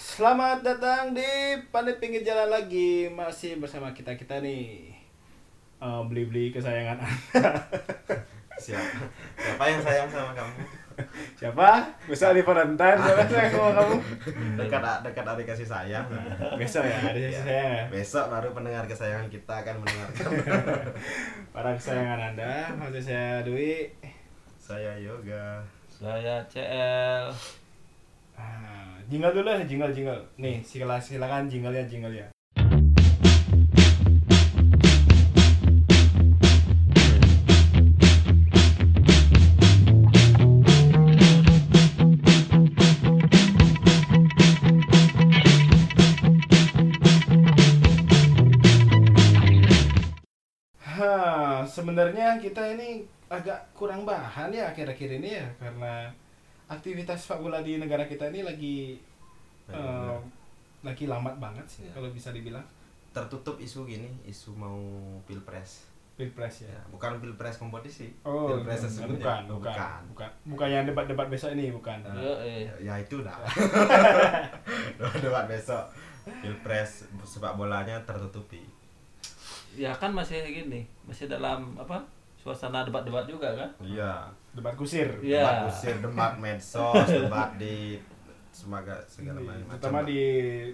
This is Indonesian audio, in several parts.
Selamat datang di Pandai Pinggir Jalan lagi Masih bersama kita-kita nih Eh, Beli-beli kesayangan Anda Siapa? Siapa yang sayang sama kamu? Siapa? Bisa di Valentine Siapa yang sayang sama kamu? Dekat dekat hari kasih sayang. Besok ya, ada Ya. yang sayang ya Besok baru pendengar kesayangan kita akan mendengarkan. Para kesayangan Anda Masih saya Dwi Saya Yoga. Saya CL. Ah, Jingle dulu ya, jingle, jingle. Nih, silakan, silakan jingle ya, jingle ya. Sebenarnya kita ini agak kurang bahan ya akhir-akhir ini ya karena aktivitas sepak bola di negara kita ini lagi eh, lagi lambat banget sih Iya. kalau bisa dibilang Tertutup isu gini, isu mau pilpres. pilpres ya. Ya, bukan pilpres kompetisi. Oh, pilpres bukan, sesungguhnya. bukan, Oh, bukan, bukan, bukan yang debat-debat besok ini, bukan. Eh. Ya itu dah. Debat besok. Pilpres sepak bolanya tertutupi. Ya kan masih gini, masih dalam apa? Suasana debat-debat juga kan? Iya. Debat kusir. Iya. Debat kusir, debat medsos, debat di semoga segala Di- macam. terutama di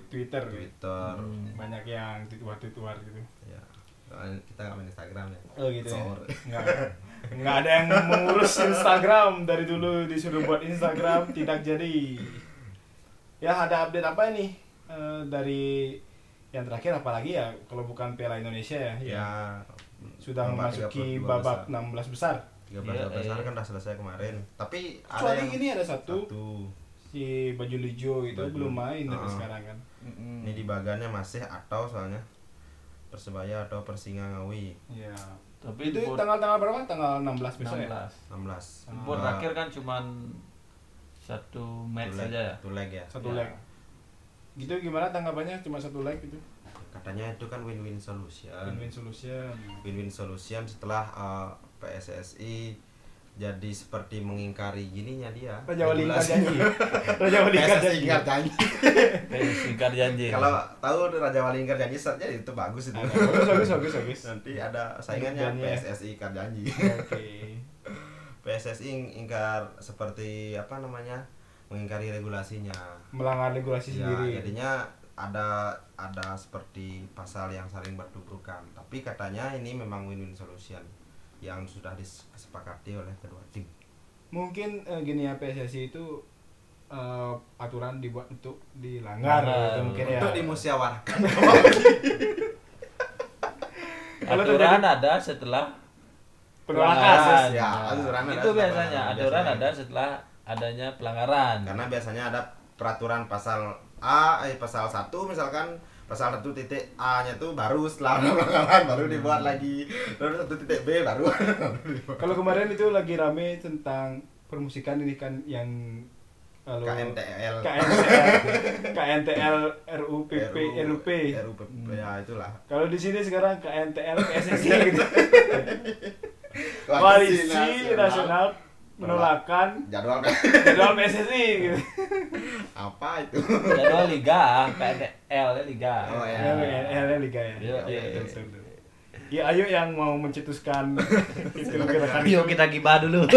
Twitter. Twitter. Hmm. Banyak yang tituar-tituar gitu. Ya. Soalnya kita nggak main Instagram ya. Oh gitu ya. Nggak, nggak ada yang mengurus Instagram dari dulu disuruh buat Instagram tidak jadi. Ya ada update apa ini Eh, dari yang terakhir apalagi ya kalau bukan Piala Indonesia ya, ya Ya. Sudah babak memasuki 32 babak besar. 16 besar. 13 Iya, besar eh. kan udah selesai kemarin. Tapi ada Kecuali yang ini ada satu, satu. si baju hijau itu Baju. belum main sampai Ah. sekarang kan. Mm-mm. Ini di bagannya masih atau soalnya Persebaya atau Persingangawi Ya. Tapi Itu board tanggal-tanggal berapa? Tanggal 16 besok ya? 16. 16. Board Dua- terakhir kan cuman satu match saja ya. two leg ya. Satu Ya. leg. Gitu gimana tanggapannya cuma satu leg gitu? Katanya itu kan win-win solution. Win-win solution. Win-win solution setelah uh, PSSI jadi seperti mengingkari gininya dia. Raja Wali ingkar janji. Raja Wali ingkar PSSI janji. ingkar janji. Singkat janji. Kalau tahu Raja Wali ingkar janji saja itu bagus itu. Ah, Bagus, bagus, bagus, bagus. Nanti ada saingannya Janjinya. PSSI ingkar janji. Oke. PSSI ing- ingkar seperti apa namanya? mengingkari regulasinya. Melanggar regulasi Ya, sendiri. jadinya ada ada seperti pasal yang saling bertuburkan. Tapi katanya ini memang win-win solution yang sudah disepakati oleh kedua tim. Mungkin eh, gini ya PSSI itu eh, aturan dibuat untuk dilanggar Langgar. gitu mungkin ya. Untuk dimusyawarahkan. Kalau aturan ada setelah Penolakan. pelanggaran. Ya, Nah, aturan ada itu biasanya aturan biasanya. ada setelah adanya pelanggaran. Karena biasanya ada peraturan pasal A, eh pasal 1 misalkan pasal 1 titik A nya tuh baru setelah pelanggaran baru dibuat lagi. Terus 1 titik B baru. Kalau kemarin itu lagi rame tentang permusikan ini kan yang kalau KNTL. KNTL KNTL RUPP RUP. RUP ya itulah. Kalau di sini sekarang KNTL PSSI gitu. Koalisi Nasional Menolakkan jadwal Jadwal PSSI gitu. apa itu? Jadwal liga, PNL liga. Oh, Ya, ya. ya, Liga ya. Iya, Iya, iya, iya. Ya, ayo yang mau mencetuskan itu gerakan Yuk kita gibah dulu.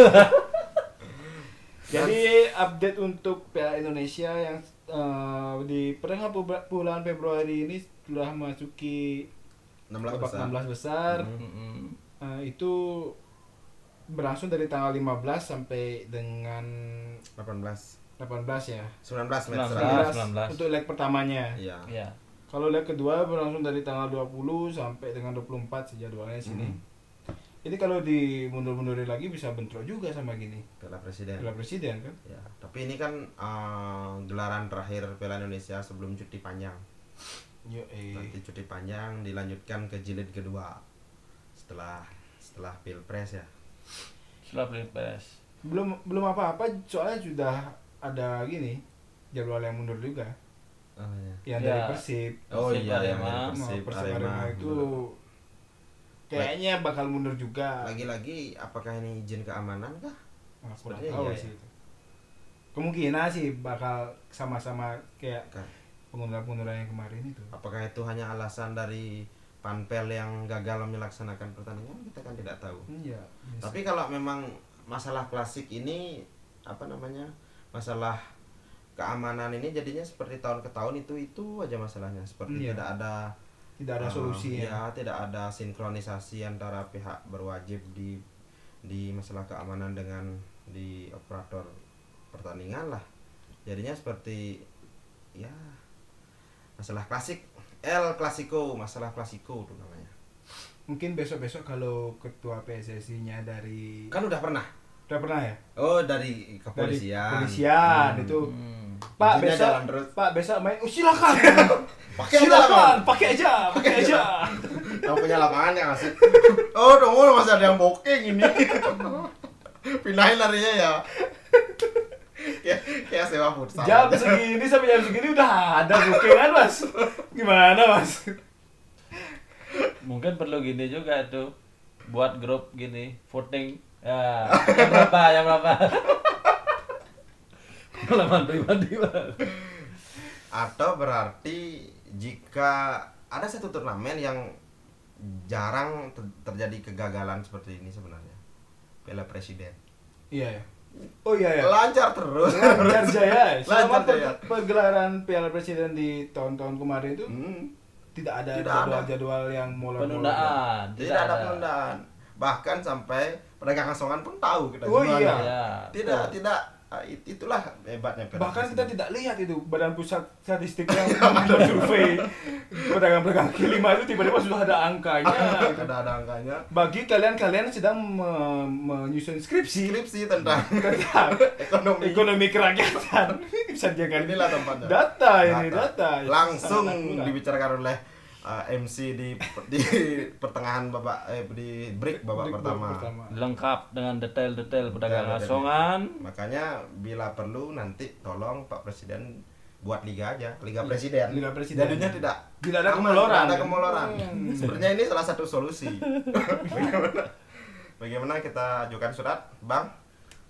Jadi update untuk Piala Indonesia yang eh, di pertengahan bu- bulan Februari ini sudah memasuki 16 babak besar. 16 besar. Mm-mm. Eh, itu berlangsung dari tanggal 15 sampai dengan 18 18 ya. 19 match 19. terakhir. 19. Untuk leg pertamanya. Iya. Ya. Kalau leg kedua berlangsung dari tanggal 20 sampai dengan 24 sih jadwalnya sini. Hmm. Ini kalau dimundur-mundurin lagi bisa bentrok juga sama gini. Piala Presiden. Piala Presiden kan? Ya, tapi ini kan eh, gelaran terakhir Piala Indonesia sebelum cuti panjang. Yo, eh. Nanti cuti panjang dilanjutkan ke jilid kedua setelah setelah pilpres ya. Setelah pilpres. belum belum apa-apa soalnya sudah ada gini jadwal yang mundur juga Oh, iya. yang Ya. dari Persib Oh Persib, iya, yang Arema. dari Persib, Persib, Arema, Arema itu mundur. kayaknya bakal mundur juga Lagi-lagi apakah ini izin keamanan kah? Nah, kurang tahu iya, sih ya. itu. kemungkinan sih bakal sama-sama kayak Kan. pengunduran-pengunduran yang kemarin itu. Apakah itu hanya alasan dari panpel yang gagal melaksanakan pertandingan? Kita kan tidak tahu. Iya. Tapi kalau memang masalah klasik ini apa namanya? Masalah keamanan ini jadinya seperti tahun ke tahun itu itu aja masalahnya. Seperti Iya. tidak ada tidak ada eh, solusi ya, ya. tidak ada sinkronisasi antara pihak berwajib di di masalah keamanan dengan di operator pertandingan lah. Jadinya seperti ya masalah klasik El Clasico, masalah Clasico itu namanya. Mungkin besok-besok kalau ketua PSSI-nya dari Kan udah pernah. udah pernah ya? Oh, dari Dari kepolisian. polisian Hmm. itu. Hmm. Pak Izinnya besok terus. Pak besok main. Oh, silakan. Pakai aja silakan, pakai aja, pakai aja. Yang punya lapangan yang asik. Oh, dong, masih ada yang booking ini. Pindahin larinya ya. Kayak kayak sewa futsal. Jam segini sampai jam segini udah ada bookingan mas. Gimana mas? Mungkin perlu gini juga tuh buat grup gini voting ya yang berapa yang berapa pengalaman pribadi Bang. Atau berarti jika ada satu turnamen yang jarang ter- terjadi kegagalan seperti ini sebenarnya. Piala Presiden. Iya ya. Oh iya ya. Lancar terus. Lancar Jaya. Selama Lancar Jaya. Piala Presiden di tahun-tahun kemarin itu Hmm. tidak ada Tidak jadwal-jadwal yang molor-molor. penundaan Tidak ada penundaan. Bahkan sampai pedagang asongan pun tahu kita Oh, gimana. iya. ya Tidak, tidak Ah, it- itulah hebatnya Bahkan kita tidak lihat itu Badan Pusat Statistik yang survei pedagang-pedagang kaki lima itu tiba-tiba sudah ada angkanya. ada ada angkanya. Bagi kalian-kalian sedang me- menyusun skripsi Skripsi tentang tentang ekonomi. ekonomi kerakyatan bisa jangan Inilah tempatnya. data ini data, Langsung Sangat akurat. dibicarakan oleh uh, MC di di pertengahan babak eh di break babak Break pertama. pertama. lengkap dengan detail-detail pedagang asongan Makanya bila perlu nanti tolong Pak Presiden buat liga aja, Liga Presiden. Liga Presiden. Jadinya tidak Tidak ada kemoloran, tidak ada kemoloran. Hmm. Sebenarnya ini salah satu solusi. bagaimana, bagaimana kita ajukan surat, Bang?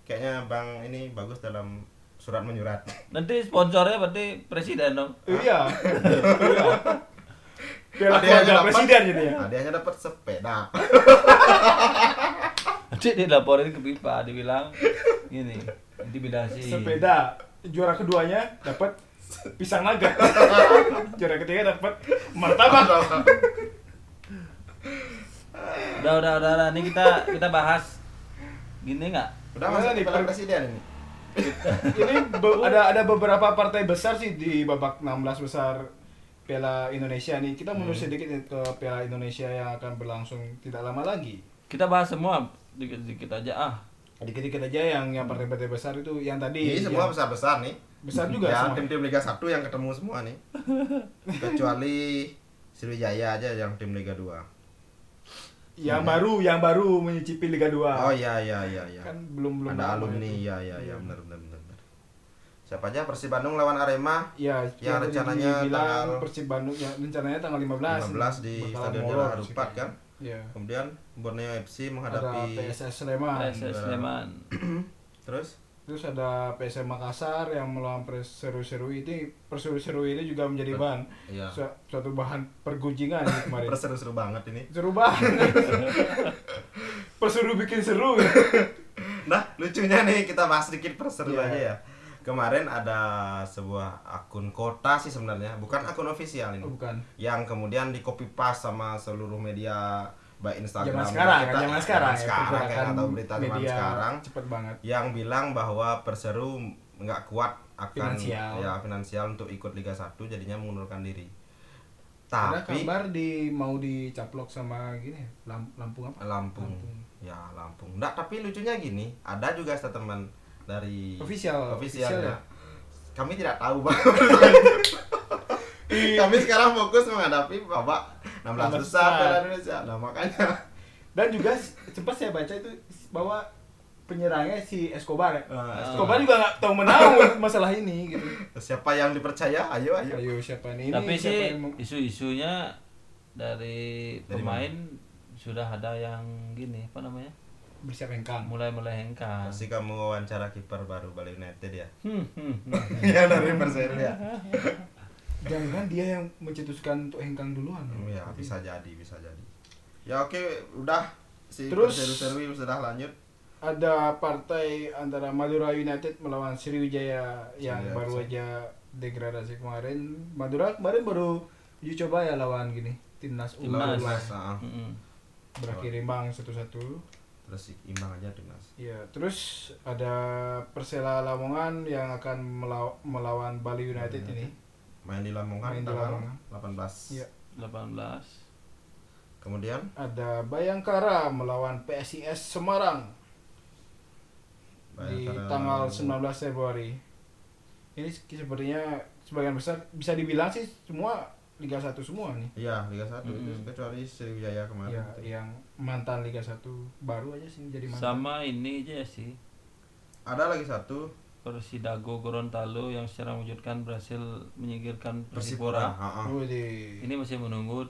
Kayaknya Bang ini bagus dalam surat menyurat. nanti sponsornya berarti presiden dong Iya. Iya. Piala keluarga dapat- presiden gitu ya. Hadiahnya dapat sepeda. nanti dilaporin ke pipa dibilang gini intimidasi Sepeda juara keduanya dapat pisang naga. juara ketiga dapat martabak. udah udah udah, udah. ini kita kita bahas gini nggak Udah masuk nih, per- Presiden ini. Ini be- ada ada beberapa partai besar sih di babak 16 besar Piala Indonesia nih. Kita mundur sedikit nih ke Piala Indonesia yang akan berlangsung tidak lama lagi. kita bahas semua dikit dikit aja ah Dikit-dikit aja yang yang partai-partai besar itu yang tadi Ini semua besar-besar nih. besar juga ya, tim-tim Liga 1 yang ketemu semua nih. Kecuali Sriwijaya aja yang tim Liga 2. Yang baru yang baru menyicipi Liga 2. Oh iya iya iya iya. Kan belum belum Ada alumni, iya iya iya Iya. benar. benar. Siapa aja Persib Bandung lawan Arema Ya, Yang rencananya tanggal- Persib Bandung ya rencananya tanggal 15. 15 di Stadion Jalan Harupat kan. Iya. Kemudian Borneo FC Ada menghadapi PSS Sleman. PSS Sleman terus Terus ada PSM Makassar yang melawan Perseru-Seru ini Perseru-Seru ini juga menjadi bahan Iya. su- suatu bahan pergunjingan kemarin. Perseru-seru banget ini. seru banget. Perseru bikin seru. Nah, lucunya nih kita bahas sedikit perseru Iya. aja ya. Kemarin ada sebuah akun kota sih sebenarnya, bukan akun ofisial ini. Oh, bukan. Yang kemudian di copy paste sama seluruh media baik Instagram Zaman sekarang kita- kan, zaman sekarang ya. sekarang kayak pergerakan atau berita zaman sekarang cepet banget. yang bilang bahwa Perseru nggak kuat akan Finansial. ya finansial untuk ikut Liga 1 jadinya mengundurkan diri. Ada Tapi kabar di mau dicaplok sama gini ya, Lam- Lampung apa? Lampung. Ya, Lampung. Nggak, tapi lucunya gini, ada juga statement dari Official, official official ya. ya? Kami tidak tahu Bang. Kami sekarang fokus menghadapi babak 16 16 besar besar. Piala Indonesia. Nah, makanya Dan juga sempat saya baca itu bahwa penyerangnya si Escobar ya. Ah, Escobar juga nggak tahu menahu masalah ini gitu. siapa yang dipercaya? Ayo, ayo. Ayo siapa nih? Ini tapi siapa sih yang isu-isunya dari Dari pemain sudah ada yang gini apa namanya bersiap hengkang. mulai-mulai hengkang Pasti kamu wawancara kiper baru Bali United ya. Hmm, hmm, hmm. Yang dari Persero ya. Jangan dia yang mencetuskan untuk hengkang duluan. Ya, bisa jadi, bisa jadi. Ya oke, udah si Terus- seru-seru sudah lanjut. Ada partai antara Madura United melawan Sriwijaya yang Sriwijaya, baru aja degradasi kemarin. Madura kemarin baru uji coba ya lawan gini timnas U Timnas, Timnas. ah. Mm-mm. berakhir imbang satu-satu. Terus imbang aja timnas. Ya, terus ada Persela Lamongan yang akan melaw- melawan Bali United ini. Main di Lamongan Main di tanggal Lamongan. 18. Iya. 18 Kemudian Ada Bayangkara melawan PSIS Semarang di Bayangkara- tanggal 19 Februari. Ini sepertinya sebagian besar bisa dibilang sih semua Liga 1 semua nih. Iya, Liga 1 itu Mm-mm. kecuali Sriwijaya kemarin. Ya, yang mantan Liga 1 baru aja sih jadi mantan. sama ini aja sih Ada lagi satu Persidago Gorontalo yang secara mewujudkan berhasil menyingkirkan Persipura. Persipura. Ini masih menunggu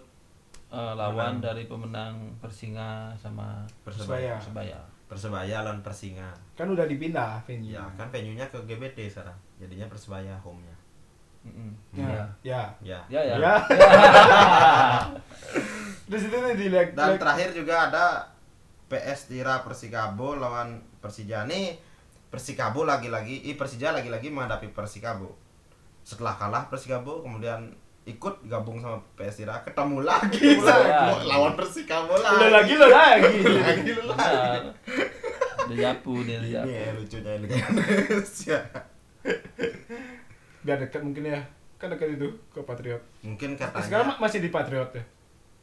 eh, lawan dari pemenang Persinga sama Persebaya. Persebaya. Persebaya lawan Persinga. Kan udah dipindah venue. Ya, kan venue-nya ke GBT sekarang. Jadinya Persebaya home-nya. Ya. Ya. Ya. Ya ya. Ya. Di situ nih di leg, Dan terakhir juga ada PS Tira Persikabo lawan Persija nih Persikabo lagi-lagi, i Persija lagi-lagi menghadapi Persikabo. Setelah kalah Persikabo kemudian ikut gabung sama PS Tira ketemu lagi Ketemu lagi. lawan Persikabo lagi. lagi lo lagi. Lagi lu lagi. Udah japu nih Ini lihat. ya lucunya Liga Indonesia. Biar dekat mungkin ya. Kan dekat itu ke Patriot. Mungkin Sekarang katanya ma- masih di Patriot ya?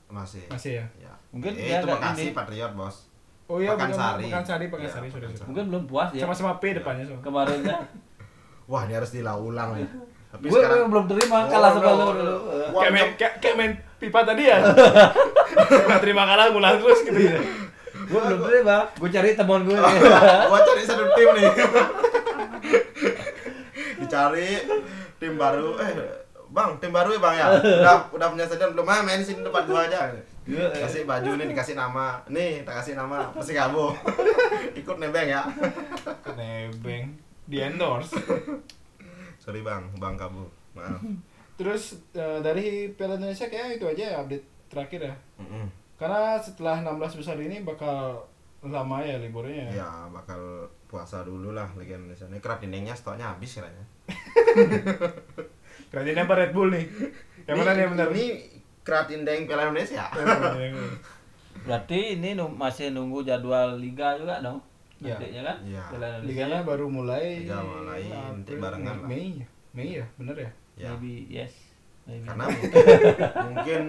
masih. Masih ya? Ya. Mungkin Eh, dia itu Bekasi ini. Patriot, Bos. Oh iya, Pekansari. Pekansari, Pekansari, Iya, sorry, sorry. Pekansari. Mungkin belum puas ya. Sama-sama P depannya so. Kemarin ya. Wah, ini harus diulang nih. Tapi Gue belum terima kalah Oh, sama lu dulu. Kayak main, kayak, main pipa tadi ya. Nggak terima kalah ngulang terus gitu ya. Gue belum terima. Gue cari teman gue. gua cari satu tim nih dicari tim baru. eh bang tim baru ya bang ya? Udah udah punya stadion belum? Ah main sini depan gua aja. Iya, kasih baju nih dikasih nama. Nih tak kasih nama pasti kamu ikut nebeng ya. Nebeng. Di endorse. sorry bang. Bang kamu maaf. Terus eh, dari Piala Indonesia kayak itu aja ya update terakhir ya. Karena setelah 16 besar ini bakal lama ya liburnya ya. ya bakal puasa dulu lah Liga Indonesia ini kerap dindingnya stoknya habis kayaknya Keren apa Red Bull nih? Yang mana nih benar? ini kerat dinding Piala Indonesia Berarti ini nu- masih nunggu jadwal liga juga dong. Iya. Nantinya kan? Iya. Piala Indonesia. Liganya baru mulai Liga mulai, nanti barengan lah. Mei, Mei ya, bener ya? ya Maybe yes. Maybe. karena mungkin, mungkin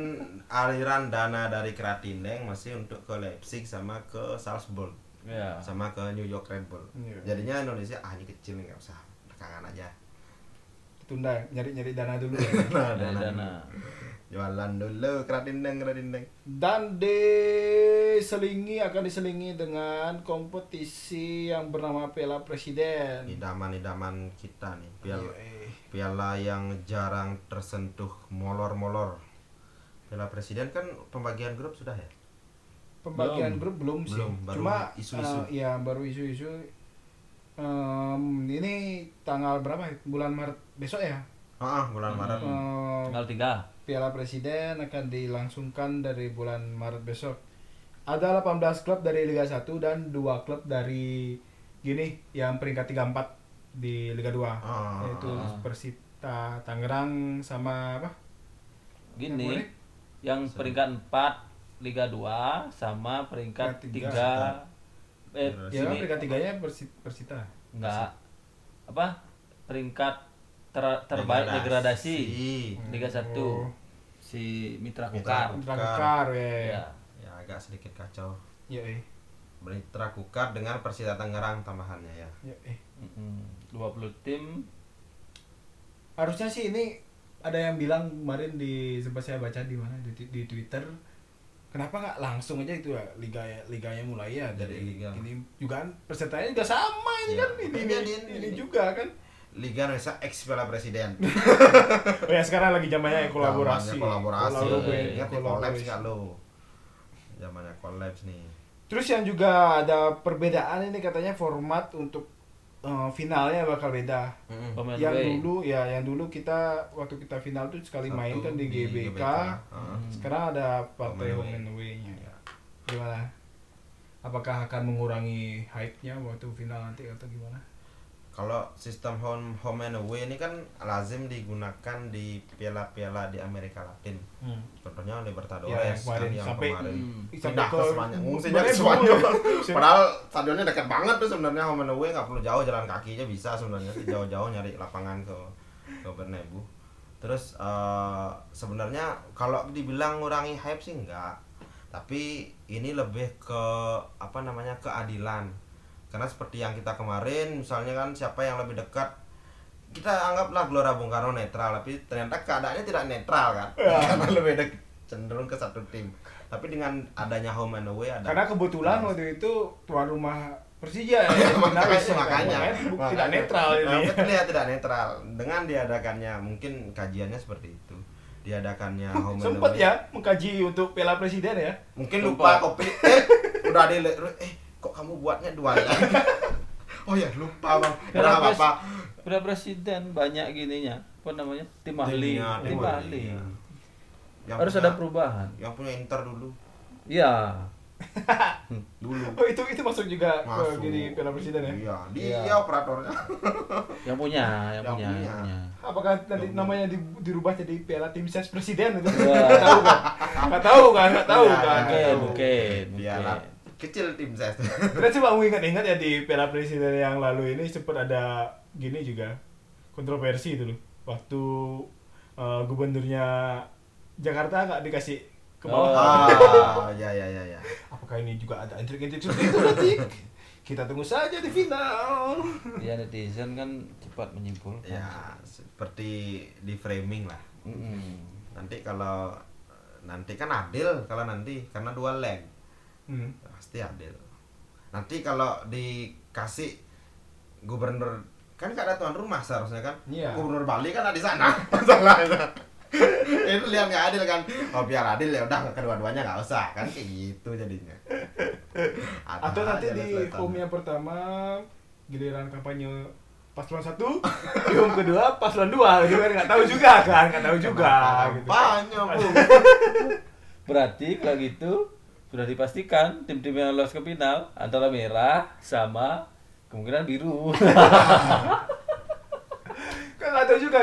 aliran dana dari Kratindeng masih untuk ke Leipzig sama ke Salzburg ya. sama ke New York Red Bull Iya. jadinya Indonesia ah ini kecil nggak usah belakangan aja Tunda nyari-nyari dana dulu ya. nah, dana, dana. jualan dulu Kratindeng Kratindeng Dan diselingi akan diselingi dengan kompetisi yang bernama Piala Presiden. idaman-idaman kita nih piala Iya, eh. piala yang jarang tersentuh molor-molor piala presiden kan pembagian grup sudah ya Pembagian Belum. grup belum sih. Belum, baru Cuma isu-isu. eh, ya baru isu-isu. Em, ini tanggal berapa? ya? Bulan Maret besok ya. ah bulan Hmm. Maret Eh, Tanggal 3. Piala Presiden akan dilangsungkan dari bulan Maret besok. Ada 18 klub dari Liga 1 dan dua klub dari gini yang peringkat 34 di Liga 2. Ah. Yaitu Persita Tangerang sama apa? Yang Gini, boleh? yang peringkat 4 Liga 2 sama peringkat Peringkat 3 eh Ya kan sini peringkat 3-nya Persi- Persita. enggak apa peringkat ter- terbaik degradasi Liga 1 Oh. si Mitra Kukar. Mitra Kukar ya. Ya. ya agak sedikit kacau Ya, eh. Mitra Kukar dengan Persita Tangerang tambahannya ya Ya, eh. Mm-mm. 20 tim Harusnya sih ini ada yang bilang kemarin di sempat saya baca di mana di, di Twitter kenapa nggak langsung aja itu ya liga liganya mulai ya Dari liga. ini juga kan pesertanya juga sama ini Iya. kan ini, ini, dia- ini ini- juga kan Liga Indonesia ex Piala Presiden oh ya sekarang lagi zamannya kolaborasi Zamannya kolaborasi Kolaborasi. nih Kolaborasi. nggak lo zamannya kolaps nih Terus yang juga ada perbedaan ini katanya format untuk eh, finalnya bakal beda. Pemain yang away. dulu ya yang dulu kita waktu kita final tuh sekali Satu main kan di GBK. Heeh. Sekarang ada partai Home home and and away-nya. Gimana? Apakah akan mengurangi hype-nya waktu final nanti atau gimana? Kalau sistem home home and away ini kan lazim digunakan di piala-piala di Amerika Latin. Hmm. Contohnya Libertadores Ya, yang kemarin kan yang sampai- kemarin. Hmm. Pindah ke Spanyol. Fungsinya ke Spanyol. Padahal stadionnya dekat banget tuh sebenarnya home and away nggak perlu jauh jalan kakinya bisa sebenarnya jauh-jauh nyari lapangan ke ke Bernabeu. Terus eh, sebenarnya kalau dibilang ngurangi hype sih enggak. Tapi ini lebih ke apa namanya keadilan. Karena seperti yang kita kemarin misalnya kan siapa yang lebih dekat kita anggaplah Gelora Bung Karno netral tapi ternyata keadaannya tidak netral kan karena lebih dek- cenderung ke satu tim tapi dengan adanya home and away ada Karena kebetulan waktu itu tuan rumah Persija ya, Ya, yang makanya, ya, kan? makanya, makanya. tidak netral ini. Nah, betul ya tidak netral dengan diadakannya mungkin kajiannya seperti itu diadakannya home and Sempat away ya mengkaji untuk Piala Presiden ya. mungkin Sempat. lupa kopi eh udah di eh kok kamu buatnya dua ya oh ya lupa bang nggak apa-apa Piala presiden banyak gininya. Apa namanya? Tim ahli. Timnya, Tim, ahli. Yang Harus punya- ada perubahan. yang punya Inter dulu Iya. dulu Oh itu itu masuk juga Masuk. ke gini Piala Presiden ya. iya dia Iya. operatornya Yang punya, yang, Yang punya, punya. yang punya. Apakah nanti namanya di- dirubah jadi Piala Tim Ses Presiden itu? Wah. Nggak tahu kan? Nggak tahu kan? Nggak tahu Iya, kan? Mungkin, mungkin, Piala mungkin. Kecil tim saya Kita coba mau ingat-ingat ya di Piala Presiden yang lalu ini sempat ada gini juga kontroversi itu loh. Waktu eh, gubernurnya Jakarta nggak dikasih ke bawah. ah ya ya ya ya Apakah ini juga ada intrik-intrik seperti itu nanti? Kita tunggu saja di final. Ya netizen kan cepat menyimpulkan. ya seperti di framing lah Mm-mm. nanti kalau nanti kan adil kalau nanti karena dua leg Hmm. Pasti adil. Nanti kalau dikasih gubernur kan gak ada tuan rumah seharusnya kan? Iya. gubernur Bali kan ada di sana. Masalahnya. Itu lihat nggak adil kan? Oh biar adil ya udah kedua-duanya nggak usah. Kan kayak gitu jadinya. Ada Atau nanti di home yang pertama giliran kampanye paslon satu, di home kedua paslon dua, gitu kan nggak tahu juga kan, nggak tahu juga. Gitu. Kampanye, Bu. Berarti kalau gitu sudah dipastikan tim-tim yang lolos ke final antara merah sama kemungkinan biru. Kan nggak tahu juga.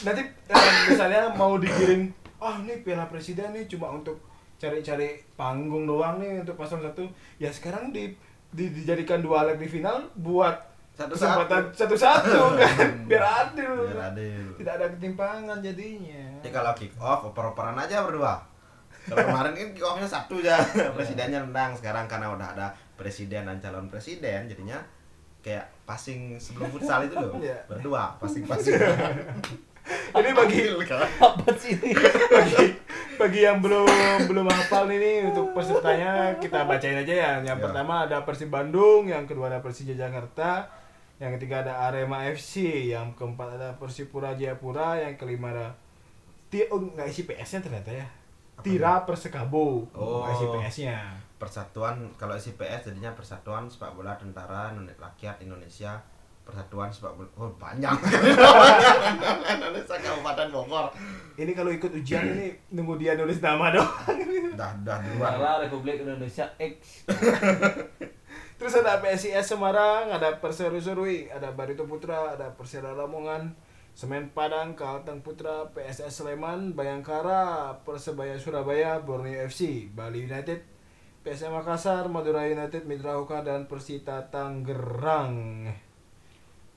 Nanti eh, misalnya mau dikirim, ah nih Piala Presiden nih cuma untuk cari-cari panggung doang nih untuk paslon satu. Ya sekarang di, di- dijadikan dua leg di final buat Satu-satu. kesempatan satu-satu kan, biar adil. Biar adil. Tidak ada ketimpangan jadinya. Jadi kalau kick off oper-operan aja berdua. Kalau kemarin kan kick offnya satu aja, presidennya nendang. Sekarang karena udah ada presiden dan calon presiden, jadinya kayak passing sebelum futsal itu loh, Iya. berdua passing-passing. Ini bagi Apa sih ini? bagi bagi yang belum belum hafal ini untuk pesertanya kita bacain aja ya. Yang Ya. pertama ada Persib Bandung, yang kedua ada Persija Jakarta, yang ketiga ada Arema FC, yang keempat ada Persipura Jayapura, yang kelima ada Ti oh, nggak isi PS-nya ternyata ya. Tira Persekabo, Oh. nggak isi PS-nya. Persatuan kalau isi PS jadinya Persatuan Sepak Bola Tentara Rakyat Indonesia Persatuan Sepak Bola oh banyak Indonesia Kabupaten Bogor Ini kalau ikut ujian ini nunggu dia nulis nama doang. dah dah duluan Negara Republik Indonesia X. Terus ada PSIS Semarang, ada Perseru Serui, ada Barito Putra, ada Persela Lamongan, Semen Padang, Kalteng Putra, PSS Sleman, Bayangkara, Persebaya Surabaya, Borneo FC, Bali United, PSM Makassar, Madura United, Mitra Hoka dan Persita Tangerang.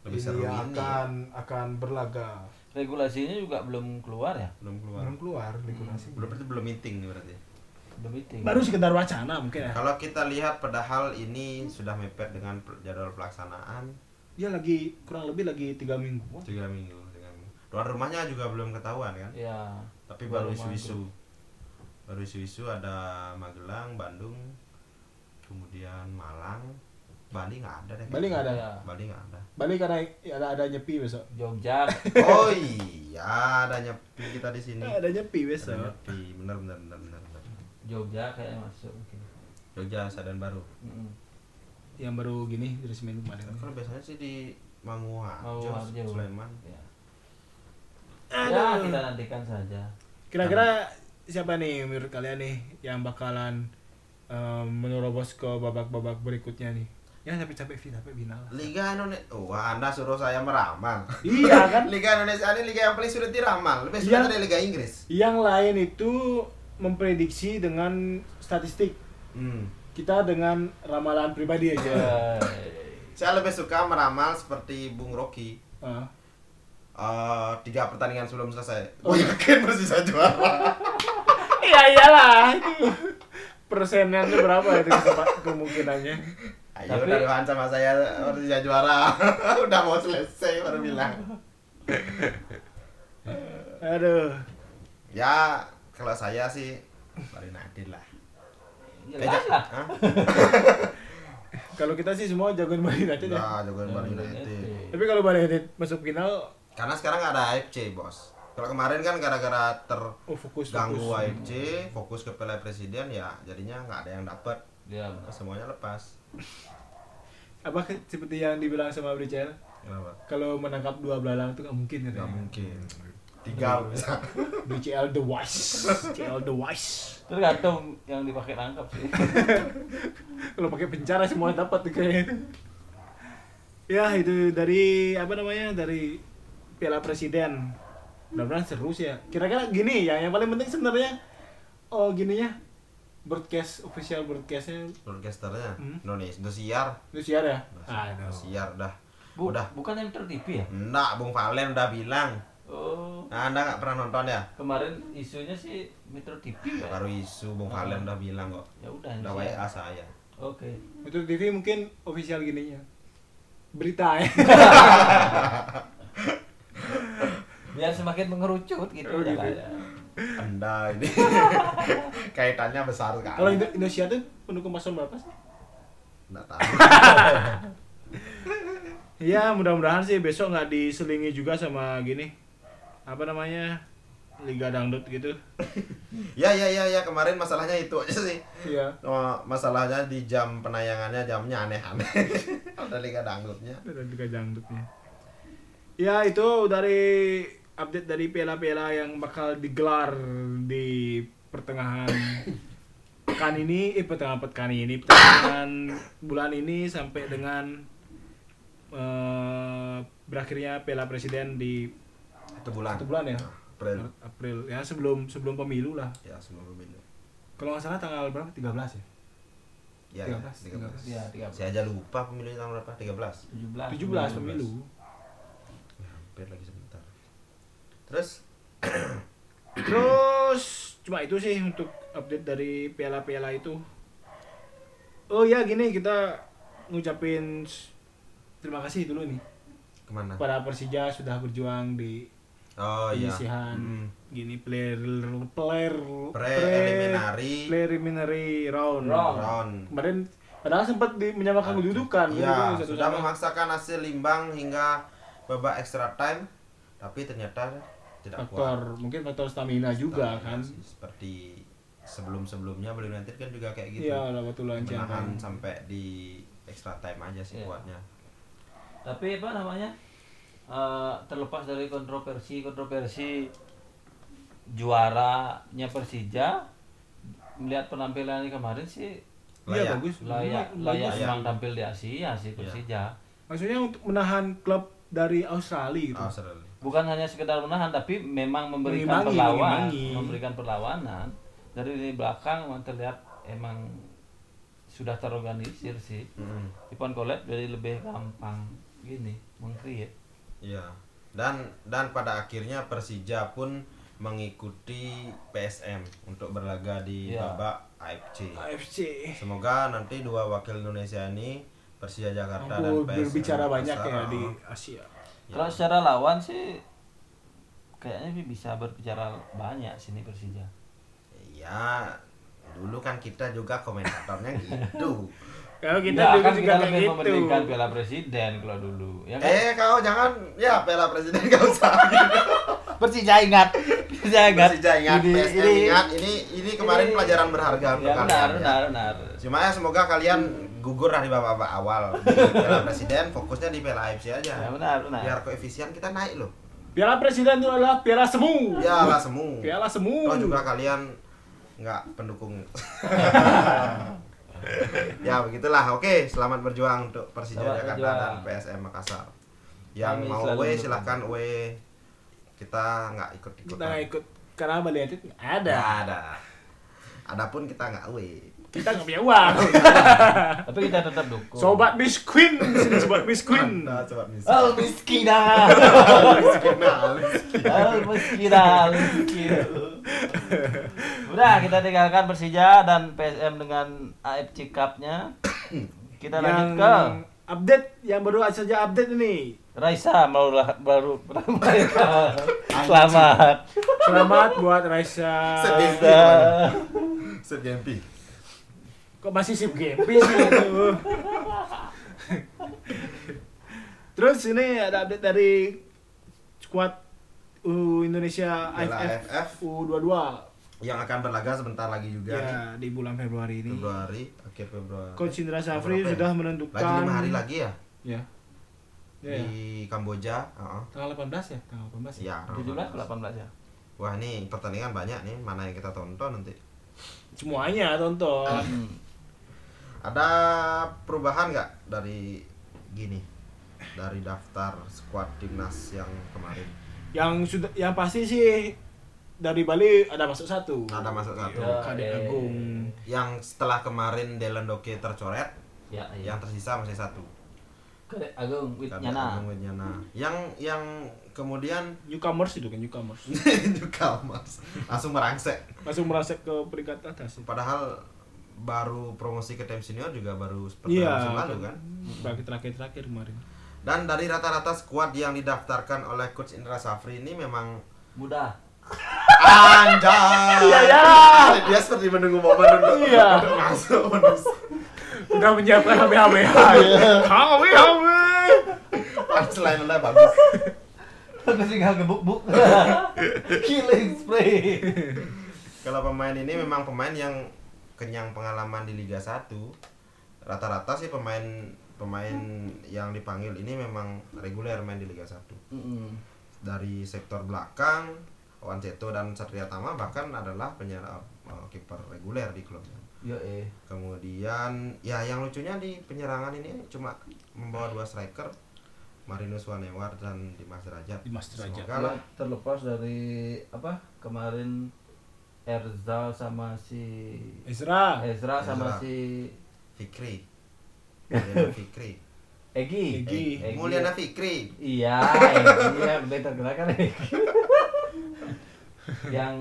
Lebih ini seru ini. akan akan berlaga. Regulasinya juga belum keluar ya? belum keluar Belum keluar regulasi. belum berarti belum meeting nih berarti Belum meeting. Baru sekedar wacana mungkin ya. kalau kita lihat padahal ini sudah mepet dengan jadwal pelaksanaan Dia lagi kurang lebih lagi tiga minggu tiga minggu tuan rumahnya juga belum ketahuan kan Ya. tapi baru isu-isu baru isu-isu ada Magelang Bandung kemudian Malang Bali nggak ada deh Bali nggak ada? Ya. Bali nggak ada Balik karena ada ada nyepi besok. Jogja. oh iya ada nyepi kita di sini Ada nyepi ada besok. nyepi bener bener bener bener, bener. Jogja kayaknya masuk mungkin. Jogja Sadan Baru Mm-mm. Yang baru gini diresmiin kemarin. kalau biasanya sih di Manguharjo Manguharjo. Sleman Ya. Ya Aduh. kita nantikan saja Kira-kira siapa nih menurut kalian nih yang bakalan em, menerobos ke babak-babak berikutnya nih? Ya sampai sampai final, sampai final. Liga Indonesia wah anda suruh saya meramal Iya kan? Liga Indonesia ini liga yang paling sulit diramal lebih sulit dari Liga Inggris Yang lain itu memprediksi dengan statistik. hmm. Kita dengan ramalan pribadi aja. Saya lebih suka meramal seperti Bung Rocky Ah. Eh, tiga pertandingan sebelum selesai Oh. gue yakin Persija juara Iya iyalah itu. Persennya tuh berapa itu kemungkinannya? ayo Tapi- dari Wan sama saya Persija juara udah mau selesai baru bilang Aduh. ya kalau saya sih Bali Nadir lah jelas lah Hah? Kalau kita sih semua jagoan Bali United ya. Nah, jagoan Bali Bali. United. Tapi kalau Bali United masuk final, Karena sekarang nggak ada AFC, Bos. Kalau kemarin kan gara-gara oh fokus terganggu fokus. AFC, fokus ke Piala Presiden ya, jadinya nggak ada yang dapat. dia benar. Semuanya lepas. Apa seperti yang dibilang sama? Kenapa? Kalau menangkap dua belalang itu nggak mungkin Nggak katanya. mungkin. Tiga bisa. BCL the wise, BCL the wise. tergantung yang dipakai tangkap sih Kalau pakai penjara semua dapat tuh kayaknya. Ya itu dari apa namanya dari Piala Presiden. Mudah-mudahan seru sih ya. Kira-kira gini ya, yang paling penting sebenarnya oh gininya broadcast official broadcastnya Broadcasternya Hmm. Indonesia, Indosiar. itu siar ya. Aduh. Indosiar udah. Bu, Udah. bukan yang TV ya Enggak, Bung Valen udah bilang. oh Nah, anda nggak pernah nonton ya? kemarin isunya sih Metro TV ya Baru isu Bung Ah. Valen udah bilang kok. ya udah Udah WA saya. oke Itu TV mungkin official gininya. Berita ya. biar semakin mengerucut gitu Oh, gitu. caranya. Anda ini kaitannya besar sekali. Kalau Indo- Indonesia tuh pendukung paslon berapa sih? Nggak tahu. Ya mudah-mudahan sih besok nggak diselingi juga sama gini apa namanya Liga Dangdut gitu. ya ya ya ya kemarin masalahnya itu aja sih. Iya. Oh, masalahnya di jam penayangannya jamnya aneh-aneh. Ada liga dangdutnya. Ada Liga Dangdutnya. Ya itu dari update dari piala-piala yang bakal digelar di pertengahan pekan ini, eh pertengahan pekan ini, pertengahan bulan ini sampai dengan uh, berakhirnya piala presiden di satu bulan. Satu bulan ya. April. April ya sebelum sebelum pemilu lah. Ya sebelum pemilu. Kalau nggak salah tanggal berapa? 13 ya? Ya, 13, 13. 13. Ya, 13. Ya, Saya aja lupa pemilunya tanggal berapa? 13. 17. 17, 17 pemilu. 17 lagi sebentar. Terus? Terus cuma itu sih untuk update dari piala-piala itu. Oh ya gini kita ngucapin terima kasih dulu nih ke mana? Para Persija sudah berjuang di oh, iya. penyisihan iya. hmm. gini player player preliminary. preliminary round. Round, round. kemarin padahal sempat menyamakan kedudukan. Iya. sudah memaksakan hasil imbang hingga babak extra time, tapi ternyata tidak faktor kuat. mungkin faktor stamina juga Stamina kan. sih, Seperti sebelum-sebelumnya Bali United kan juga kayak gitu. Iya, betul lancar. Menahan sampai di extra time aja sih Iya. kuatnya. tapi apa namanya Eh, terlepas dari kontroversi kontroversi juaranya Persija melihat penampilan kemarin sih Iya Layak. bagus. layak Bagus. layak Layak. emang tampil di Asia sih Persija Maksudnya untuk menahan klub dari Australia gitu. Australia. bukan hanya sekedar menahan tapi memang memberikan Mengimbangi, perlawanan mengimbangi. memberikan perlawanan dari di belakang memang terlihat emang sudah terorganisir sih Mm, Ipon Collab jadi lebih gampang gini mengcreate Iya. Dan dan pada akhirnya Persija pun mengikuti PSM untuk berlaga di Iya. babak AFC. AFC. Semoga nanti dua wakil Indonesia ini Persija Jakarta dan Aku PSM berbicara banyak ya di Asia. Ya. Kalau secara lawan sih kayaknya sih bisa berbicara banyak sini Persija. Iya. Dulu kan kita juga komentatornya gitu. Kalau kita dulu kan juga kita kayak lebih gitu. mementingkan Piala Presiden kalau dulu, ya kan? Eh kau jangan ya Piala Presiden gak usah. Persija ingat. Persija ingat. Persija ingat, Ini- PSM ini- ingat. Ini ini kemarin ini- pelajaran berharga untuk Ya, kalian. benar, ya. benar, benar. Cuma ya semoga kalian gugur lah di babak awal. Di Piala Presiden fokusnya di Piala AFC aja. Ya, benar, benar. Biar koefisien kita naik loh. Piala Presiden itu adalah piala semu. Piala semu. Piala semu. Toh juga kalian nggak pendukung. ya begitulah. Oke, selamat berjuang untuk Persija Selamat Jakarta berjuang. dan PSM Makassar. Yang Kami mau mendukung. silahkan away. Kita nggak ikut-ikut. Kita nggak ikut karena United nggak ada. Nggak ada. Adapun kita nggak away. Kita nggak punya uang. Tapi kita tetap dukung. sobat Miss Queen, sini sobat Miss Queen. Nah, sobat miskin. Al miskina. Kenal. Al miskina, al miskin. Udah kita tinggalkan Persija dan PSM dengan AFC Cup-nya. Kita lanjut ke update yang baru saja update ini. Raisa baru baru. Selamat. Selamat buat Raisa. Sedih. Raisa. Kok masih sip gempi sih itu? Terus ini ada update dari squad U Indonesia AFF AFF. U22 Yang akan berlaga sebentar lagi juga ya di bulan Februari ini. Februari, akhir Februari. Coach Indra Safri Berapa ya? sudah lagi menentukan lima hari lagi ya Ya. Ya, ya. di Kamboja. Heeh. Tanggal 18 ya? Tanggal 18 ya? Ya. 17 ke 18 ya. Wah ini pertandingan banyak nih, mana yang kita tonton nanti? Semuanya tonton. Ada perubahan nggak dari gini? Dari daftar squad timnas yang kemarin? yang sudah yang pasti sih dari Bali ada masuk satu. Ada masuk satu. Ya. Kadek eh. Agung. Yang setelah kemarin Delan Doke tercoret, Ya, yang tersisa masih satu. Kadek Agung with Kadek Nyana. Agung Widyana. Yang yang kemudian Newcomers itu kan newcomers. mas langsung merangsek. Langsung merasa ke peringkat atas. Padahal baru promosi ke tim senior juga baru seperti Iya, musim lalu kan. Terakhir terakhir terakhir kemarin. Dan dari rata-rata skuad yang didaftarkan oleh coach Indra Safri ini memang Mudah. anjay. Iya, ya. Dia seperti menunggu momen untuk, Iya. masuk. Udah menyiapkan HB-HB. HB HB. Selain anda bagus. Aku tinggal gebuk-buk. Killing spray. Kalau pemain ini memang pemain yang kenyang pengalaman di Liga 1. Rata-rata sih pemain pemain yang dipanggil ini memang reguler main di Liga 1. Mm-mm. Dari sektor belakang, Wan Ceto dan Satria Tama bahkan adalah penyerang uh, kiper reguler di klubnya. Yo eh. Kemudian ya yang lucunya di penyerangan ini cuma membawa dua striker Marinus Wanewar dan Dimas Derajat. Dimas Derajat. Semoga Ya, terlepas dari apa kemarin Erzal sama si Ezra. Ezra sama Ezra. si Fikri. Mulyana Fikri. Egi. Egi. Egi. Mulyana Fikri. Iya, Egi yang lebih terkenal kan Egi. yang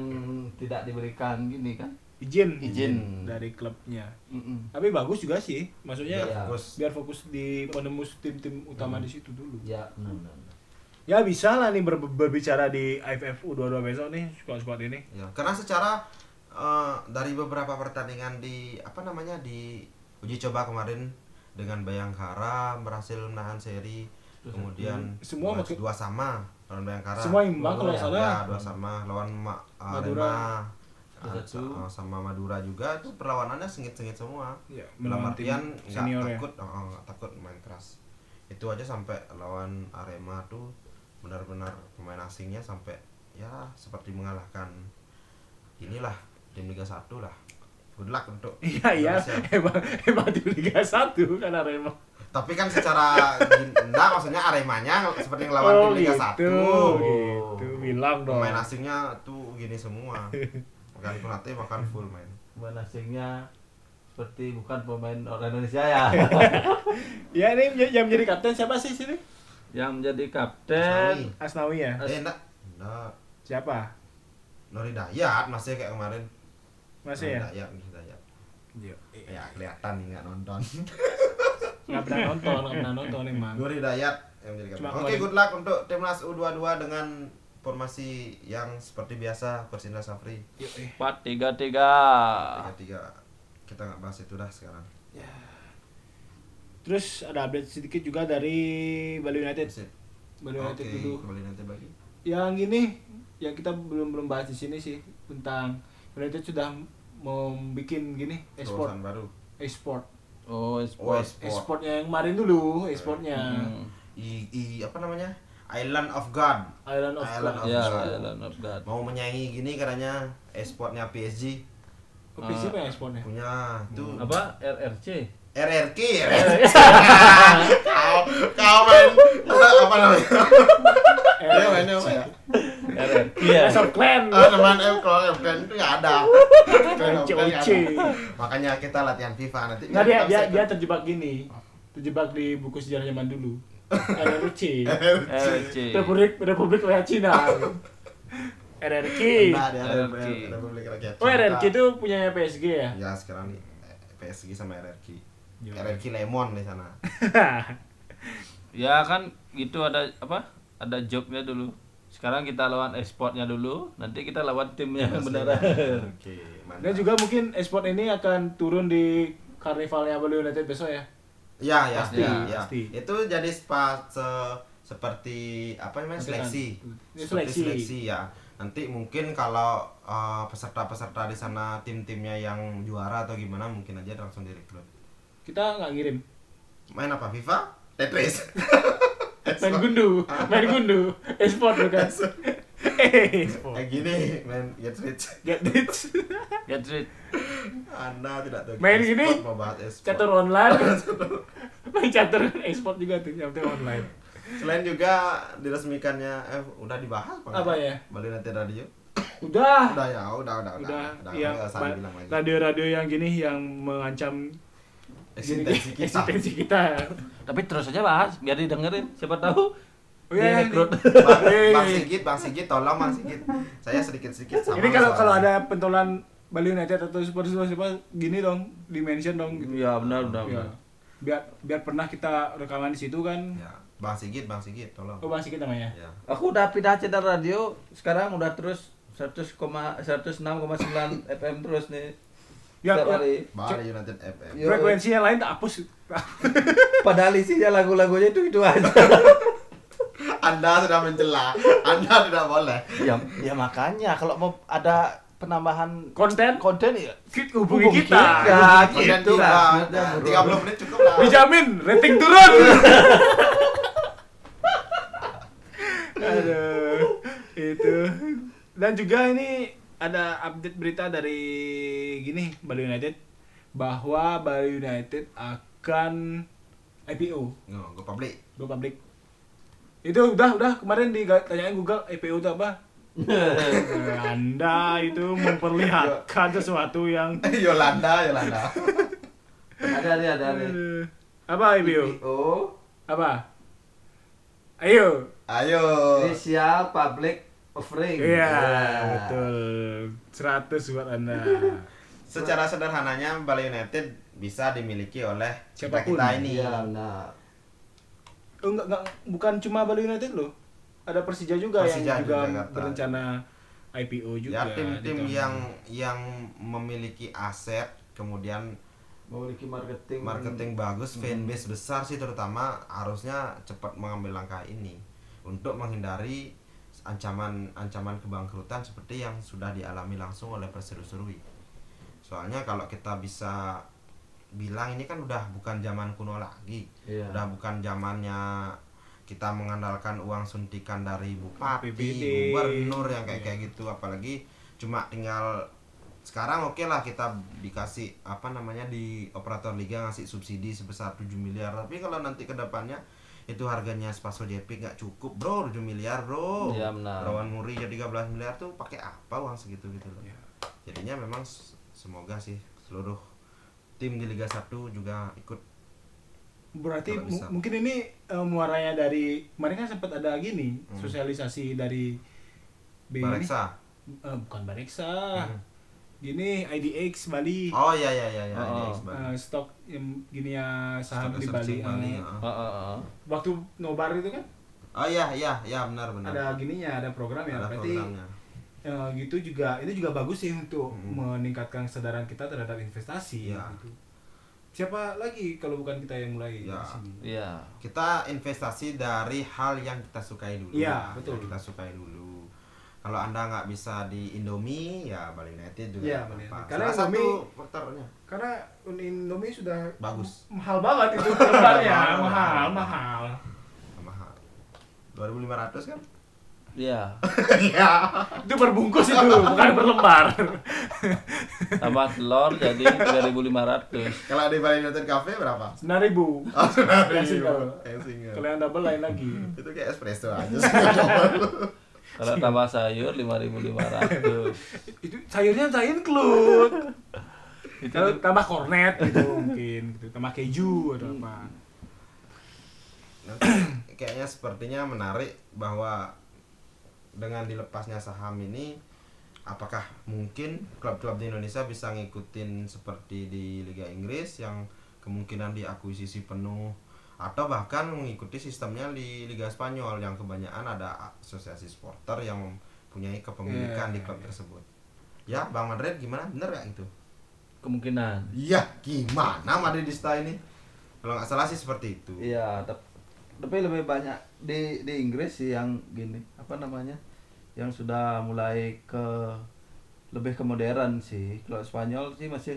tidak diberikan gini kan? Izin. Izin. dari klubnya. Mm-mm. Tapi bagus juga sih. Maksudnya Biar Iya. fokus. biar fokus di menembus tim-tim utama di situ dulu. Ya, benar, benar, benar. Ya bisa lah nih ber- berbicara di AFF U22 besok nih squad-squad ini. Ya, karena secara eh, dari beberapa pertandingan di apa namanya di uji coba kemarin dengan Bayangkara berhasil menahan seri, kemudian Semua dua, dua sama lawan Bayangkara. Semua imbang kalau ya. salah. Ya, dua sama lawan Ma- uh, Madura. Arema, uh, satu. sa- sama Madura juga itu perlawanannya sengit-sengit semua. Ya, Dalam artian nggak ya. takut, oh, nggak takut main keras. Itu aja sampai lawan Arema tuh benar-benar pemain asingnya sampai ya seperti mengalahkan inilah tim Liga 1 lah. Good luck untuk Iya iya, emang emang di Liga 1 kan Arema. Tapi kan secara enggak maksudnya Aremanya seperti ngelawan Oh tim Liga gitu, 1. gitu. Bilang dong. Pemain asingnya tuh gini semua. Bukan Konate bahkan full main. Pemain asingnya seperti bukan pemain orang Indonesia ya. Ya ini yang menjadi kapten siapa sih sini? Yang menjadi kapten Asnawi. Asnawi ya. Eh enggak. Enggak. Siapa? Nori Dayat masih kayak kemarin. Masih ya? Nori Dayat, Nori Dayat. Iya. Ya kelihatan nih nggak nonton. Nggak pernah nonton, nggak pernah nonton emang. Nuri Dayat yang menjadi kapten. Oke, kemarin- good luck untuk timnas U22 dengan formasi yang seperti biasa Coach Indra Safri Yuk, eh. 4 3 3. 3-3 kita nggak bahas itu dah sekarang Terus ada update sedikit juga dari Bali United. Bali United Oke, dulu. kembali nanti bagi yang ini yang kita belum belum bahas di sini sih tentang United sudah mau bikin gini e-sport Terobosan baru e-sport Oh, oh esport e-sportnya yang kemarin dulu e-sportnya Hmm. I, i apa namanya Island of God Island of Island God of Ya, God. Island of God. mau menyaingi gini katanya esportnya PSG Oh, PC apa ya e-sportnya punya tuh Apa? RRC. RRQ kau kau main apa namanya? Dia mainnya apa? Ya RRQ ya. Of Clan. Ah teman M kalau M kan itu nggak ada. Clan Clan COC. makanya kita latihan FIFA nanti. Nggak dia dia dia terjebak gini. Terjebak di buku sejarah zaman dulu. RRC RRC. Republik Republik Rakyat Cina. RRQ RRQ. Republik Rakyat oh Cinta. RRQ itu punyanya PSG ya? Ya sekarang nih eh, PSG sama RRQ Iya. RRQ Lemon di sana Ya kan gitu ada apa? Ada jobnya dulu. Sekarang kita lawan e-sportnya dulu, nanti kita lawan timnya yang beneran. oke mantap dan juga mungkin e-sport ini akan turun di karnivalnya Bali United besok ya Ya, ya, Pasti, ya, ya. pasti. Itu jadi spa se- seperti apa namanya seleksi. ya, Seperti seleksi. seleksi ya. Nanti mungkin kalau uh, peserta-peserta di sana tim-timnya yang juara atau gimana mungkin aja langsung direkrut. Kita nggak ngirim Main apa? FIFA? Tetris. main gundu main gundu e-sport bukan e-sport Kayak gini, main get rich. get rich Get rid. Anda tidak tahu. Main gini, catur online main catur e-sport juga tuh catur online Selain juga diresmikannya eh udah dibahas Apa ya? Bali United Radio. udah Udah ya, udah udah udah udah. yang dibilang lagi. radio-radio yang gini yang mengancam Eksistensi kita. eksistensi kita Tapi terus aja bahas biar didengerin. Siapa tahu Oh iya, direkrut. Bang. Bang Sigit, Bang Sigit, tolong Bang Sigit. Saya sedikit-sedikit sama. ini kalau kalau ada pentolan Bali United atau super super super gini dong di mention dong gitu. Ya benar benar. Ya. benar. biar biar pernah kita rekaman di situ kan Ya, Bang Sigit, Bang Sigit, tolong. oh masih kita namanya Ya. Aku udah pindah channel radio, sekarang udah terus 100, 106,9 FM terus nih. Ya, ya. hari. Bali United FM. Yo. frekuensinya lain tak hapus Padahal isinya lagu-lagunya itu itu aja. Anda sudah mencela. Anda tidak boleh. ya, ya makanya kalau mau ada penambahan konten konten ya hubungi Hubungi kita. kita. Gitu tiga, lah. nah, 30 menit cukup lah. Dijamin rating turun. Aduh, itu. Dan juga ini ada update berita dari gini Bali United bahwa Bali United akan IPO No, go public. go public. Itu udah udah kemarin ditanyain Google IPO itu apa? Anda itu memperlihatkan sesuatu yang Yolanda, Yolanda. ada ada ada ada. Eh, apa IPO? Oh, Apa? Ayo. Ayo. inisial public offering. Iya, Ya. betul. 100 buat Anda. Secara sederhananya Bali United bisa dimiliki oleh kita kita ini. Iya, benar. Oh, enggak, enggak, bukan cuma Bali United loh. Ada Persija juga Persija yang juga juga berencana IPO juga. Ya tim-tim yang yang memiliki aset kemudian Memiliki marketing marketing bagus, fanbase besar sih terutama harusnya cepat mengambil langkah ini untuk menghindari ancaman ancaman kebangkrutan seperti yang sudah dialami langsung oleh Perseru Serui. Soalnya kalau kita bisa bilang ini kan udah bukan zaman kuno lagi. Iya. Udah bukan zamannya kita mengandalkan uang suntikan dari bupati, APBD. gubernur yang kayak kayak gitu apalagi cuma tinggal sekarang oke lah kita dikasih apa namanya di operator liga ngasih subsidi sebesar 7 miliar tapi kalau nanti ke depannya itu harganya Spaso JP nggak cukup bro 7 miliar bro Iya, benar. Rawan Muri jadi 13 miliar tuh pakai apa uang segitu gitu loh Iya. jadinya memang semoga sih seluruh tim di Liga 1 juga ikut Berarti mungkin ini eh, muaranya dari kemarin kan sempat ada gini Hmm. sosialisasi dari B. Bareksa Eh, bukan Bareksa. Hmm. Gini IDX Bali. oh iya iya iya, iya Oh, IDX oh. Bali. Eh, stok yang gini ya saham Stock di Bali. Bali, ya. Oh, oh, oh. waktu nobar itu kan oh iya iya iya benar benar ada gininya, ada program ya. ada Berarti programnya eh, gitu juga itu juga bagus sih untuk Hmm. meningkatkan kesadaran kita terhadap investasi Iya. gitu. siapa lagi kalau bukan kita yang mulai Ya. di sini? Iya. kita investasi dari hal yang kita sukai dulu Iya, betul. yang kita sukai dulu kalau anda nggak bisa di Indomie ya Bali United juga Iya, nggak Bali. United. Karena salah satu Indomie- faktornya Karena Indomie sudah bagus mahal banget itu lembarnya, Mahal. mahal, mahal. mahal 2500 kan Iya. iya Itu berbungkus itu, bukan per lembar. Tambah telur jadi 3.500. kalau di Bali United Cafe berapa Sembilan ribu. oh sudah Yang single. yang single Kalau yang double lain lagi. itu kayak espresso aja Kalau tambah sayur 5.500. Itu sayurnya saya include. Kalau tambah kornet gitu mungkin, gitu. tambah keju atau apa. Nanti kayaknya sepertinya menarik bahwa dengan dilepasnya saham ini apakah mungkin klub-klub di Indonesia bisa ngikutin seperti di Liga Inggris yang kemungkinan diakuisisi penuh atau bahkan mengikuti sistemnya di Liga Spanyol yang kebanyakan ada asosiasi supporter yang mempunyai kepemilikan Iya, di klub iya. tersebut. Ya, Bang Madrid gimana? Bener gak itu? Kemungkinan. Iya, gimana Madridista ini? Kalau nggak salah sih seperti itu. Iya, tapi lebih banyak di di Inggris sih yang gini, apa namanya? Yang sudah mulai ke lebih ke modern sih. Kalau Spanyol sih masih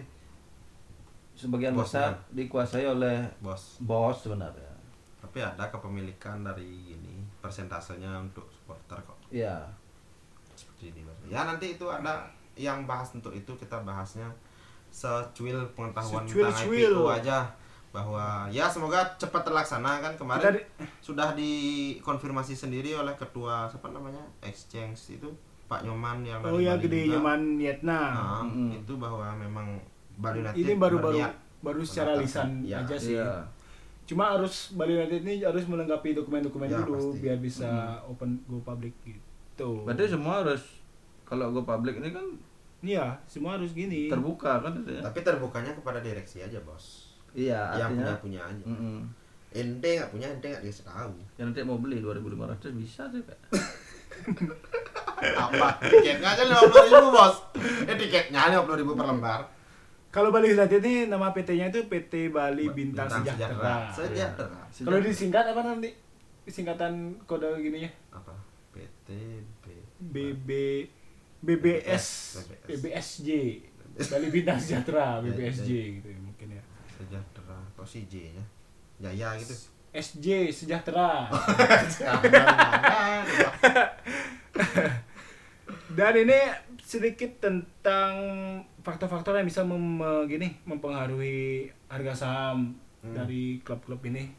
sebagian Bos, besar kan? dikuasai oleh Bos. bos sebenarnya. Tapi ada kepemilikan dari ini persentasenya untuk supporter kok Iya. seperti ini. Mas. Ya nanti itu ada yang bahas untuk itu kita bahasnya secuil pengetahuan tentang Secuil-cuil. IPO aja bahwa ya semoga cepat terlaksana kan kemarin di- sudah dikonfirmasi sendiri oleh ketua siapa namanya exchange itu Pak Nyoman yang Oh dari ya Bali gede juga. zaman Vietnam. Nah, Mm-mm. itu bahwa memang Bali United Ini baru-baru baru secara lisan Ya. aja sih. Iya. Cuma harus Bali United ini harus melengkapi dokumen-dokumen Ya, dulu pasti. biar bisa open go public gitu. Berarti semua harus kalau go public ini kan Iya, semua harus gini. terbuka kan itu ya. tapi terbukanya kepada direksi aja bos Iya, yang artinya punya punya aja Mm-mm. ente nggak punya ente nggak dikasih tahu Ya nanti mau beli 2500 bisa sih, Pak. apa tiketnya aja lima puluh ribu bos eh tiketnya lima puluh ribu per lembar Kalau Bali United ini nama PT-nya itu PT Bali Bintang, Sejahtera. sejahtera Kalau disingkat apa nanti? Singkatan kode gini ya? apa PT B BB BBS BBS. BBSJ Bali Bintang Sejahtera BBSJ gitu ya. Sejahtera kok si J nya Jaya gitu SJ Sejahtera. Dan ini sedikit tentang faktor-faktor yang bisa mem, gini mempengaruhi harga saham Hmm. dari klub-klub ini.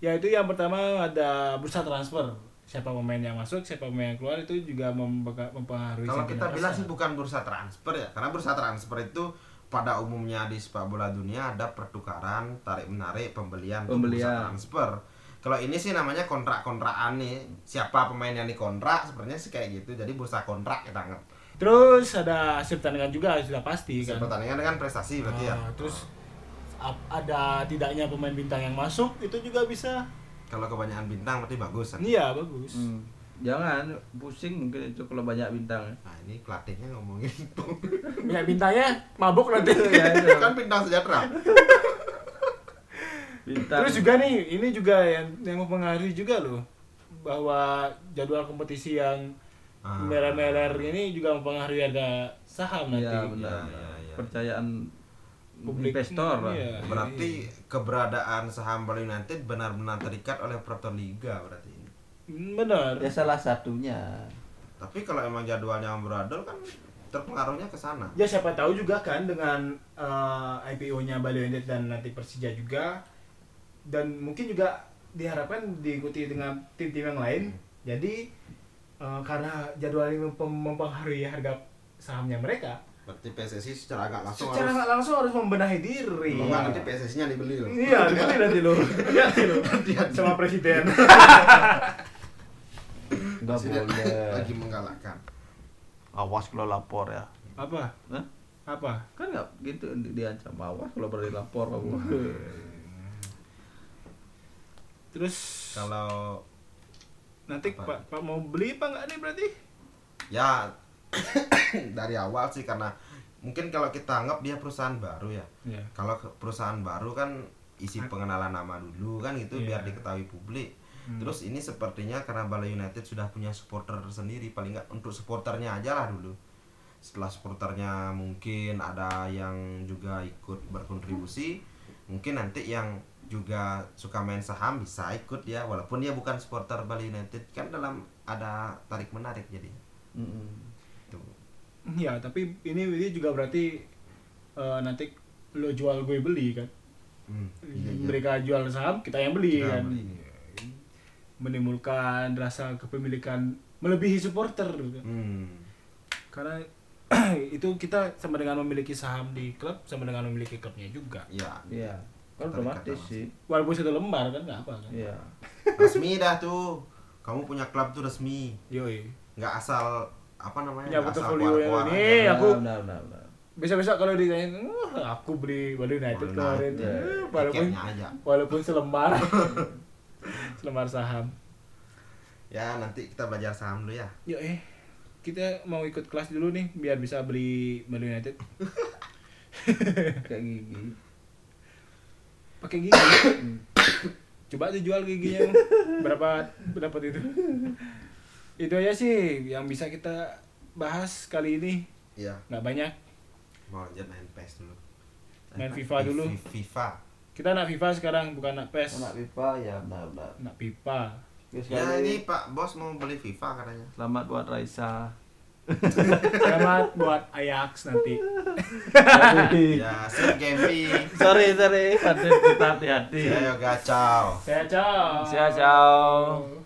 Yaitu yang pertama ada bursa transfer. Siapa pemain yang masuk, siapa pemain yang keluar itu juga mempenga- mempengaruhi. kalau kita bilang sih bukan bursa transfer ya karena bursa transfer itu pada umumnya di sepak bola dunia ada pertukaran tarik menarik pembelian Pembelian. transfer kalau ini sih namanya kontrak kontrakan nih siapa pemain yang dikontrak sebenarnya sih kayak gitu jadi bursa kontrak kita anggap Terus ada hasil pertandingan juga sudah pasti kan. pertandingan dengan prestasi berarti ya Ah, terus ada tidaknya pemain bintang yang masuk itu juga bisa. kalau kebanyakan bintang berarti bagus kan? Iya bagus. Hmm. Jangan pusing mungkin itu kalau banyak bintang. ya. nah ini pelatihnya ngomongin itu Banyak bintangnya mabuk nanti. Ya, itu. kan bintang sejahtera Bintang. Terus juga nih, ini juga yang yang mempengaruhi juga loh bahwa jadwal kompetisi yang Ah. merah-merah ini juga mempengaruhi harga saham nanti. Iya benar. Iya, iya, iya. Percayaan Publik. investor lah. Iya. berarti keberadaan saham Bali United benar-benar terikat oleh peraturan liga berarti Benar. Ya salah satunya. tapi kalau emang jadwalnya amburadul kan terpengaruhnya ke sana Ya siapa tahu juga kan dengan eh, IPO-nya Bali United dan nanti Persija juga dan mungkin juga diharapkan diikuti dengan tim-tim yang lain. Jadi eh, karena jadwal ini mem- mempengaruhi harga sahamnya mereka, berarti PSSI secara agak langsung secara harus langsung harus membenahi diri. Kalau nggak nanti PSSI nya dibeli loh Iya, nanti nanti lo, nanti lo sama presiden. Enggak Presiden boleh. lagi menggalakkan Awas kalau lapor ya. Apa? Hah? Apa? Kan nggak gitu di- diancam awas kalau berani lapor kamu. Terus kalau nanti Apa? Pak Pak mau beli apa nggak nih berarti? ya dari awal sih karena mungkin kalau kita anggap dia perusahaan baru ya Iya. kalau perusahaan baru kan isi pengenalan nama dulu kan itu Iya. biar diketahui publik Hmm. terus ini sepertinya karena Bali United sudah punya supporter sendiri paling nggak untuk supporternya aja lah dulu setelah supporternya mungkin ada yang juga ikut berkontribusi mungkin nanti yang juga suka main saham bisa ikut ya walaupun dia bukan supporter Bali United kan dalam ada tarik menarik jadi Mm-mm. itu Ya, tapi ini ini juga berarti eh, nanti lo jual gue beli kan. Hmm, iya, iya. Mereka jual saham, kita yang beli Kita kan. beli. Menimbulkan rasa kepemilikan melebihi supporter gitu. Hmm. Karena itu kita sama dengan memiliki saham di klub sama dengan memiliki klubnya juga. ya Iya. Kan otomatis sih. Walaupun satu lembar kan nggak apa kan. Iya. resmi dah tuh kamu punya klub tuh resmi Yoi. nggak asal apa namanya Ya, nggak asal keluar-keluar ini. aku- benar, benar, benar. Bisa-bisa kalau ditanya, "Wah, aku beli Bali United kemarin. Walaupun walaupun selembar. selembar saham. ya nanti kita belajar saham dulu ya Ya eh, kita mau ikut kelas dulu nih biar bisa beli Bali United. Kayak gigi. Pakai gigi. Coba tuh jual giginya berapa dapat itu. Itu aja sih yang bisa kita bahas kali ini. iya Nggak banyak. mau lanjut main PES dulu Main FIFA Fi- dulu. Fi- FIFA Kita nak FIFA sekarang bukan nak PES. Anak pipa ya benar, benar. Nak pipa. Oke, ya sekali. ini Pak Bos mau beli FIFA katanya Selamat buat Raisa. Selamat buat Ajax nanti. ya sip Gempi sorry, sorry. Hati kita hati-hati. saya ciao Saya ciao. Saya ciao.